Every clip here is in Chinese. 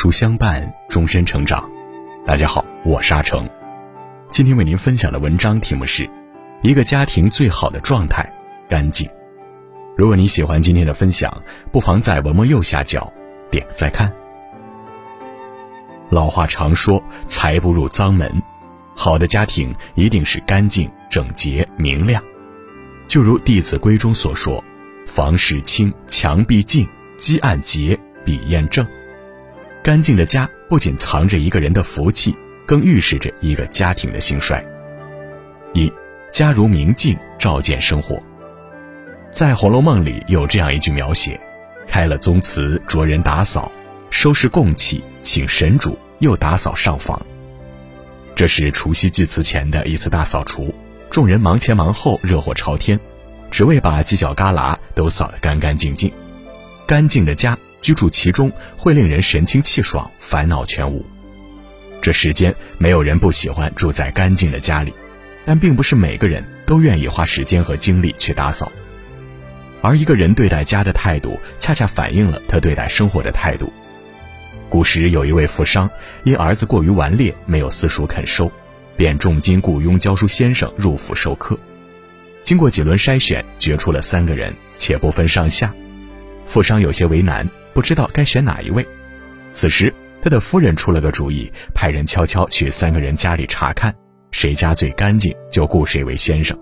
书相伴，终身成长。大家好，我是阿成。今天为您分享的文章题目是：一个家庭最好的状态——干净。如果你喜欢今天的分享，不妨在文末右下角点个再看。老话常说：“财不入脏门。”好的家庭一定是干净、整洁、明亮。就如《弟子规》中所说：“房事清，墙壁净，积案洁，笔砚正。”干净的家不仅藏着一个人的福气，更预示着一个家庭的兴衰。一家如明镜，照见生活。在《红楼梦》里有这样一句描写：“开了宗祠，着人打扫，收拾供器，请神主，又打扫上房。”这是除夕祭祀前的一次大扫除，众人忙前忙后，热火朝天，只为把犄角旮旯都扫得干干净净。干净的家，居住其中会令人神清气爽，烦恼全无。这世间没有人不喜欢住在干净的家里，但并不是每个人都愿意花时间和精力去打扫。而一个人对待家的态度，恰恰反映了他对待生活的态度。古时有一位富商，因儿子过于顽劣，没有私塾肯收，便重金雇佣教书先生入府授课。经过几轮筛选，决出了三个人，且不分上下。富商有些为难，不知道该选哪一位。此时，他的夫人出了个主意，派人悄悄去三个人家里查看，谁家最干净，就雇谁为先生。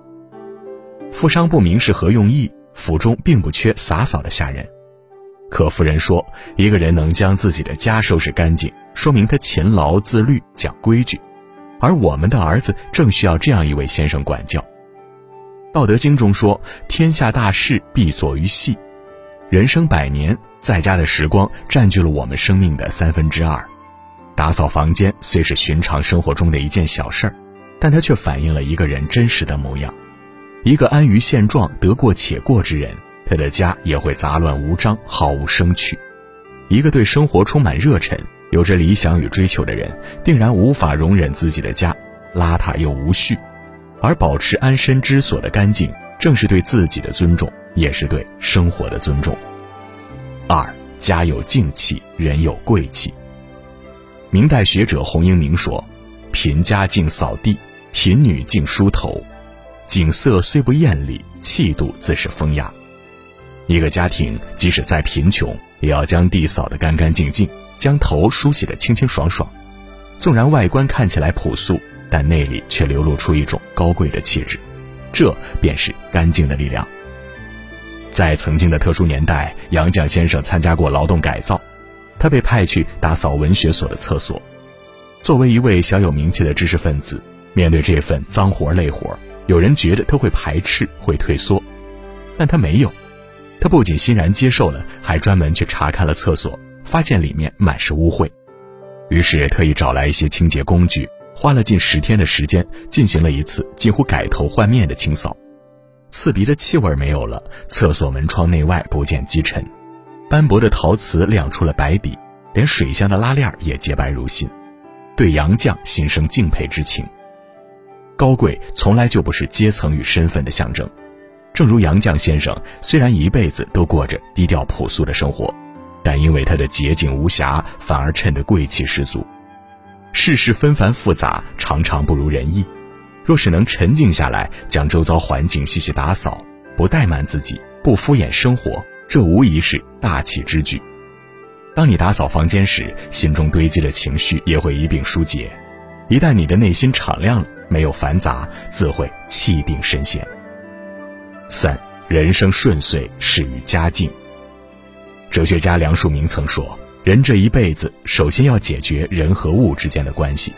富商不明是何用意，府中并不缺洒扫的下人。可夫人说：“一个人能将自己的家收拾干净，说明他勤劳自律、讲规矩。而我们的儿子正需要这样一位先生管教。”《道德经》中说：“天下大事必作于细。”人生百年，在家的时光占据了我们生命的三分之二。打扫房间虽是寻常生活中的一件小事儿，但它却反映了一个人真实的模样。一个安于现状、得过且过之人。他的家也会杂乱无章，毫无生趣。一个对生活充满热忱、有着理想与追求的人，定然无法容忍自己的家邋遢又无序。而保持安身之所的干净，正是对自己的尊重，也是对生活的尊重。二家有静气，人有贵气。明代学者洪应明说：“贫家净扫地，贫女净梳头。景色虽不艳丽，气度自是风雅。”一个家庭即使再贫穷，也要将地扫得干干净净，将头梳洗得清清爽爽。纵然外观看起来朴素，但内里却流露出一种高贵的气质。这便是干净的力量。在曾经的特殊年代，杨绛先生参加过劳动改造，他被派去打扫文学所的厕所。作为一位小有名气的知识分子，面对这份脏活累活，有人觉得他会排斥、会退缩，但他没有。他不仅欣然接受了，还专门去查看了厕所，发现里面满是污秽，于是特意找来一些清洁工具，花了近十天的时间，进行了一次近乎改头换面的清扫。刺鼻的气味没有了，厕所门窗内外不见积尘，斑驳的陶瓷亮出了白底，连水箱的拉链也洁白如新，对杨绛心生敬佩之情。高贵从来就不是阶层与身份的象征。正如杨绛先生，虽然一辈子都过着低调朴素的生活，但因为他的洁净无瑕，反而衬得贵气十足。世事纷繁复杂，常常不如人意。若是能沉静下来，将周遭环境细细打扫，不怠慢自己，不敷衍生活，这无疑是大气之举。当你打扫房间时，心中堆积的情绪也会一并疏解。一旦你的内心敞亮了，没有繁杂，自会气定神闲。三人生顺遂始于家境。哲学家梁漱溟曾说：“人这一辈子，首先要解决人和物之间的关系。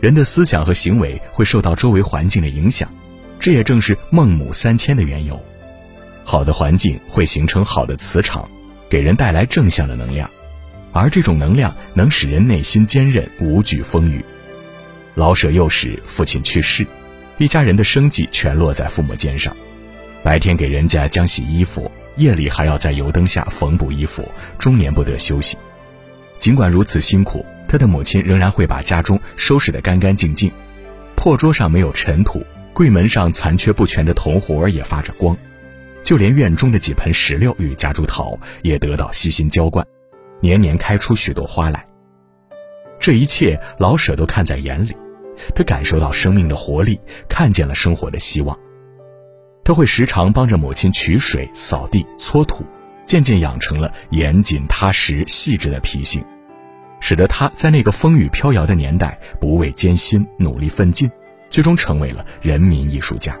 人的思想和行为会受到周围环境的影响，这也正是孟母三迁的缘由。好的环境会形成好的磁场，给人带来正向的能量，而这种能量能使人内心坚韧，无惧风雨。老舍幼时，父亲去世，一家人的生计全落在父母肩上。”白天给人家浆洗衣服，夜里还要在油灯下缝补衣服，终年不得休息。尽管如此辛苦，他的母亲仍然会把家中收拾得干干净净，破桌上没有尘土，柜门上残缺不全的铜活也发着光，就连院中的几盆石榴与夹竹桃也得到悉心浇灌，年年开出许多花来。这一切老舍都看在眼里，他感受到生命的活力，看见了生活的希望。他会时常帮着母亲取水、扫地、搓土，渐渐养成了严谨、踏实、细致的脾性，使得他在那个风雨飘摇的年代不畏艰辛，努力奋进，最终成为了人民艺术家。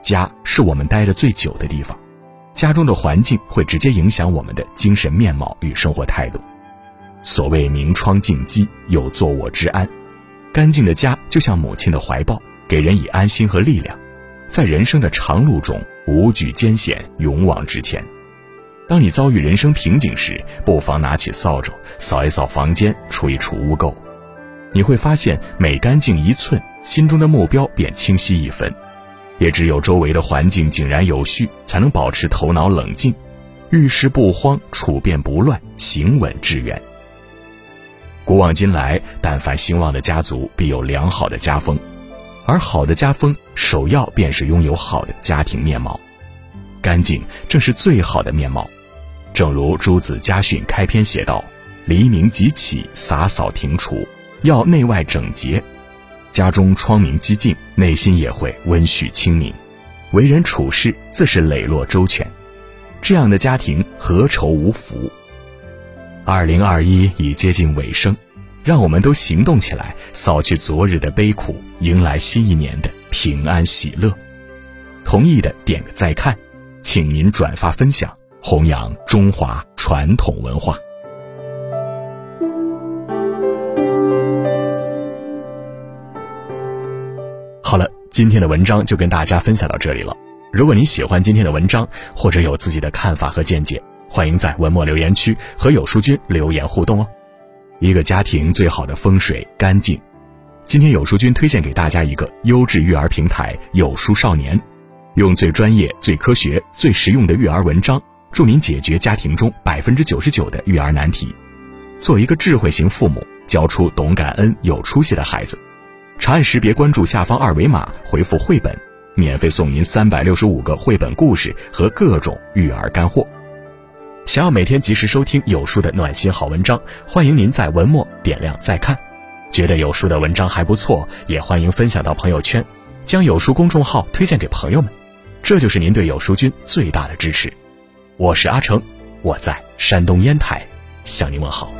家是我们待的最久的地方，家中的环境会直接影响我们的精神面貌与生活态度。所谓明窗净几，有坐卧之安。干净的家就像母亲的怀抱，给人以安心和力量，在人生的长路中无惧艰险，勇往直前。当你遭遇人生瓶颈时，不妨拿起扫帚扫一扫房间，除一除污垢，你会发现每干净一寸，心中的目标便清晰一分。也只有周围的环境井然有序，才能保持头脑冷静，遇事不慌，处变不乱，行稳致远。古往今来，但凡兴旺的家族，必有良好的家风，而好的家风，首要便是拥有好的家庭面貌。干净正是最好的面貌。正如《朱子家训》开篇写道：“黎明即起，洒扫庭除，要内外整洁。家中窗明几净，内心也会温煦清明，为人处事自是磊落周全。这样的家庭，何愁无福？”二零二一已接近尾声，让我们都行动起来，扫去昨日的悲苦，迎来新一年的平安喜乐。同意的点个再看，请您转发分享，弘扬中华传统文化。好了，今天的文章就跟大家分享到这里了。如果你喜欢今天的文章，或者有自己的看法和见解，欢迎在文末留言区和有书君留言互动哦。一个家庭最好的风水干净。今天有书君推荐给大家一个优质育儿平台——有书少年，用最专业、最科学、最实用的育儿文章，助您解决家庭中百分之九十九的育儿难题。做一个智慧型父母，教出懂感恩、有出息的孩子。长按识别关注下方二维码，回复“绘本”，免费送您三百六十五个绘本故事和各种育儿干货。想要每天及时收听有书的暖心好文章，欢迎您在文末点亮再看。觉得有书的文章还不错，也欢迎分享到朋友圈，将有书公众号推荐给朋友们，这就是您对有书君最大的支持。我是阿成，我在山东烟台向您问好。